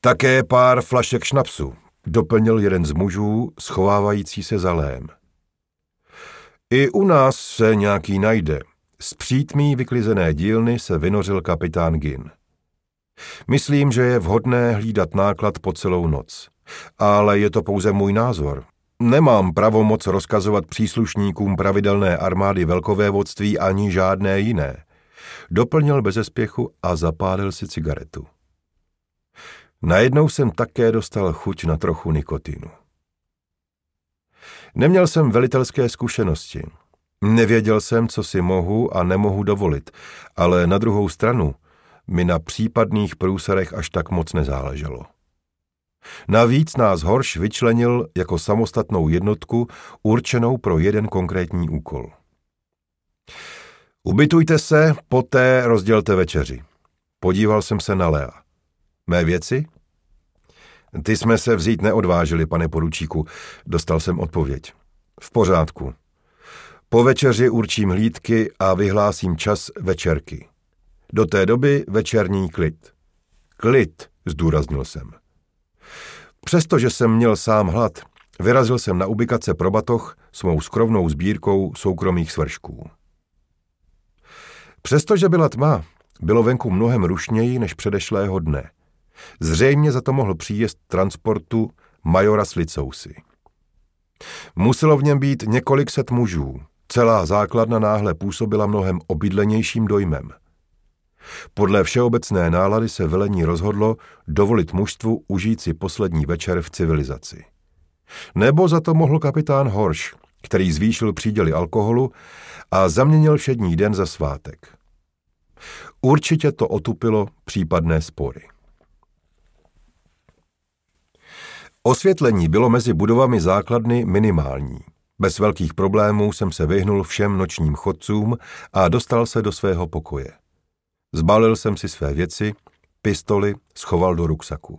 Také pár flašek šnapsu, doplnil jeden z mužů, schovávající se za lém. I u nás se nějaký najde. Z přítmí vyklizené dílny se vynořil kapitán Gin. Myslím, že je vhodné hlídat náklad po celou noc. Ale je to pouze můj názor. Nemám pravomoc rozkazovat příslušníkům pravidelné armády velkovévodství ani žádné jiné. Doplnil bez a zapálil si cigaretu. Najednou jsem také dostal chuť na trochu nikotinu. Neměl jsem velitelské zkušenosti. Nevěděl jsem, co si mohu a nemohu dovolit, ale na druhou stranu mi na případných průserech až tak moc nezáleželo. Navíc nás Horš vyčlenil jako samostatnou jednotku určenou pro jeden konkrétní úkol. Ubytujte se, poté rozdělte večeři. Podíval jsem se na Lea. Mé věci? Ty jsme se vzít neodvážili, pane poručíku, dostal jsem odpověď. V pořádku. Po večeři určím hlídky a vyhlásím čas večerky. Do té doby večerní klid. Klid, zdůraznil jsem. Přestože jsem měl sám hlad, vyrazil jsem na ubikace pro batoh s mou skrovnou sbírkou soukromých svršků. Přestože byla tma, bylo venku mnohem rušněji než předešlého dne. Zřejmě za to mohl příjezd transportu majora Slicousy. Muselo v něm být několik set mužů. Celá základna náhle působila mnohem obydlenějším dojmem – podle všeobecné nálady se velení rozhodlo dovolit mužstvu užít si poslední večer v civilizaci. Nebo za to mohl kapitán Horš, který zvýšil příděly alkoholu a zaměnil všední den za svátek. Určitě to otupilo případné spory. Osvětlení bylo mezi budovami základny minimální. Bez velkých problémů jsem se vyhnul všem nočním chodcům a dostal se do svého pokoje. Zbalil jsem si své věci, pistoli schoval do ruksaku.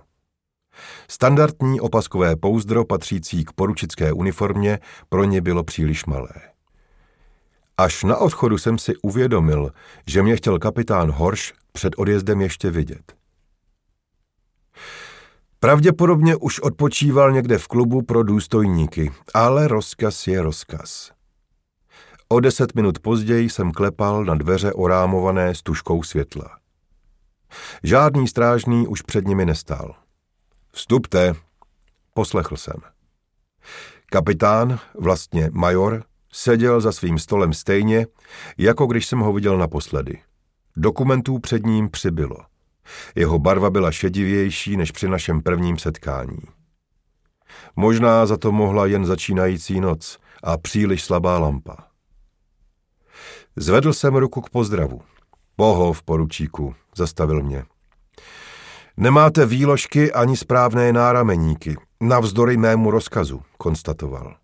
Standardní opaskové pouzdro patřící k poručické uniformě pro ně bylo příliš malé. Až na odchodu jsem si uvědomil, že mě chtěl kapitán Horš před odjezdem ještě vidět. Pravděpodobně už odpočíval někde v klubu pro důstojníky, ale rozkaz je rozkaz. O deset minut později jsem klepal na dveře orámované stužkou světla. Žádný strážný už před nimi nestál. Vstupte, poslechl jsem. Kapitán, vlastně major, seděl za svým stolem stejně, jako když jsem ho viděl naposledy. Dokumentů před ním přibylo. Jeho barva byla šedivější než při našem prvním setkání. Možná za to mohla jen začínající noc a příliš slabá lampa. Zvedl jsem ruku k pozdravu. Pohov, poručíku, zastavil mě. Nemáte výložky ani správné nárameníky, navzdory mému rozkazu, konstatoval.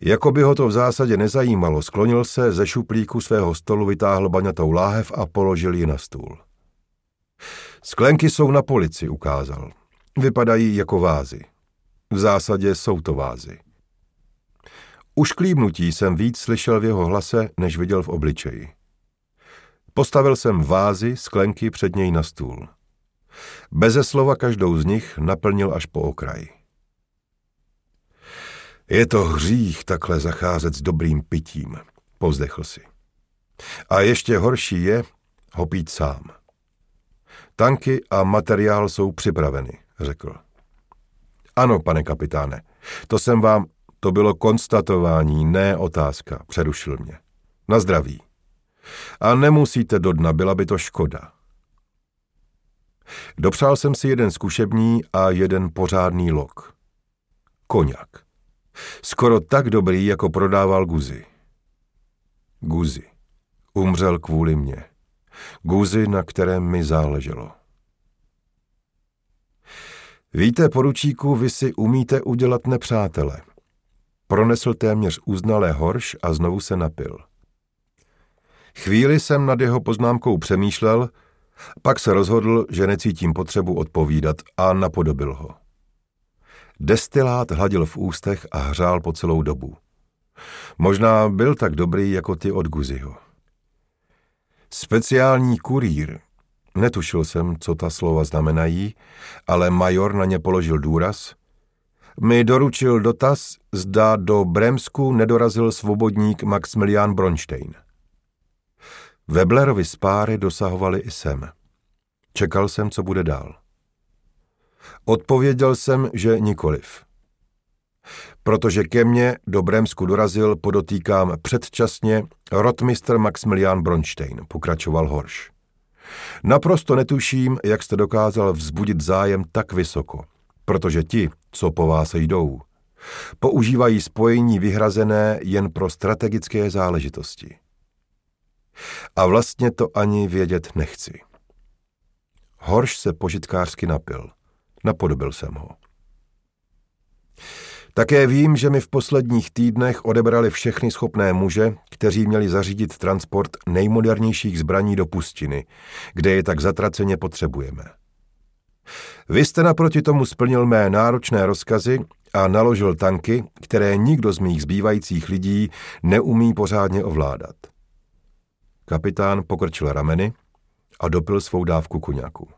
Jako by ho to v zásadě nezajímalo, sklonil se, ze šuplíku svého stolu vytáhl baňatou láhev a položil ji na stůl. Sklenky jsou na polici, ukázal. Vypadají jako vázy. V zásadě jsou to vázy. Už klíbnutí jsem víc slyšel v jeho hlase, než viděl v obličeji. Postavil jsem vázy, sklenky před něj na stůl. Beze slova každou z nich naplnil až po okraj. Je to hřích takhle zacházet s dobrým pitím, pozdechl si. A ještě horší je ho pít sám. Tanky a materiál jsou připraveny, řekl. Ano, pane kapitáne, to jsem vám, to bylo konstatování, ne otázka, přerušil mě. Na zdraví. A nemusíte do dna, byla by to škoda. Dopřál jsem si jeden zkušební a jeden pořádný lok. Koněk. Skoro tak dobrý, jako prodával Guzy. Guzy. Umřel kvůli mně. Guzy, na kterém mi záleželo. Víte, poručíku, vy si umíte udělat nepřátele. Pronesl téměř uznalé horš a znovu se napil. Chvíli jsem nad jeho poznámkou přemýšlel, pak se rozhodl, že necítím potřebu odpovídat a napodobil ho. Destilát hladil v ústech a hřál po celou dobu. Možná byl tak dobrý jako ty od Guziho. Speciální kurýr. Netušil jsem, co ta slova znamenají, ale major na ně položil důraz. Mi doručil dotaz, zda do Bremsku nedorazil svobodník Maximilian Bronstein. Weblerovi spáry dosahovali i sem. Čekal jsem, co bude dál. Odpověděl jsem, že nikoliv. Protože ke mně do Bremsku dorazil, podotýkám předčasně, rotmistr Maximilian Bronstein, pokračoval Horš. Naprosto netuším, jak jste dokázal vzbudit zájem tak vysoko, protože ti, co po vás jdou, používají spojení vyhrazené jen pro strategické záležitosti. A vlastně to ani vědět nechci. Horš se požitkářsky napil. Napodobil jsem ho. Také vím, že mi v posledních týdnech odebrali všechny schopné muže, kteří měli zařídit transport nejmodernějších zbraní do pustiny, kde je tak zatraceně potřebujeme. Vy jste naproti tomu splnil mé náročné rozkazy a naložil tanky, které nikdo z mých zbývajících lidí neumí pořádně ovládat. Kapitán pokrčil rameny a dopil svou dávku kuňaku.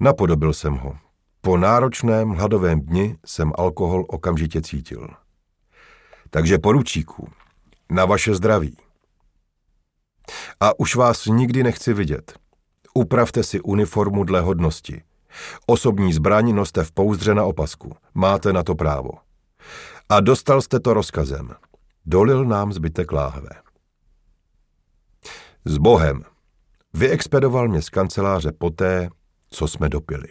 Napodobil jsem ho. Po náročném hladovém dni jsem alkohol okamžitě cítil. Takže poručíku, na vaše zdraví. A už vás nikdy nechci vidět. Upravte si uniformu dle hodnosti. Osobní zbraň noste v pouzdře na opasku. Máte na to právo. A dostal jste to rozkazem. Dolil nám zbytek láhve. S Bohem. Vyexpedoval mě z kanceláře poté, co jsme dopili.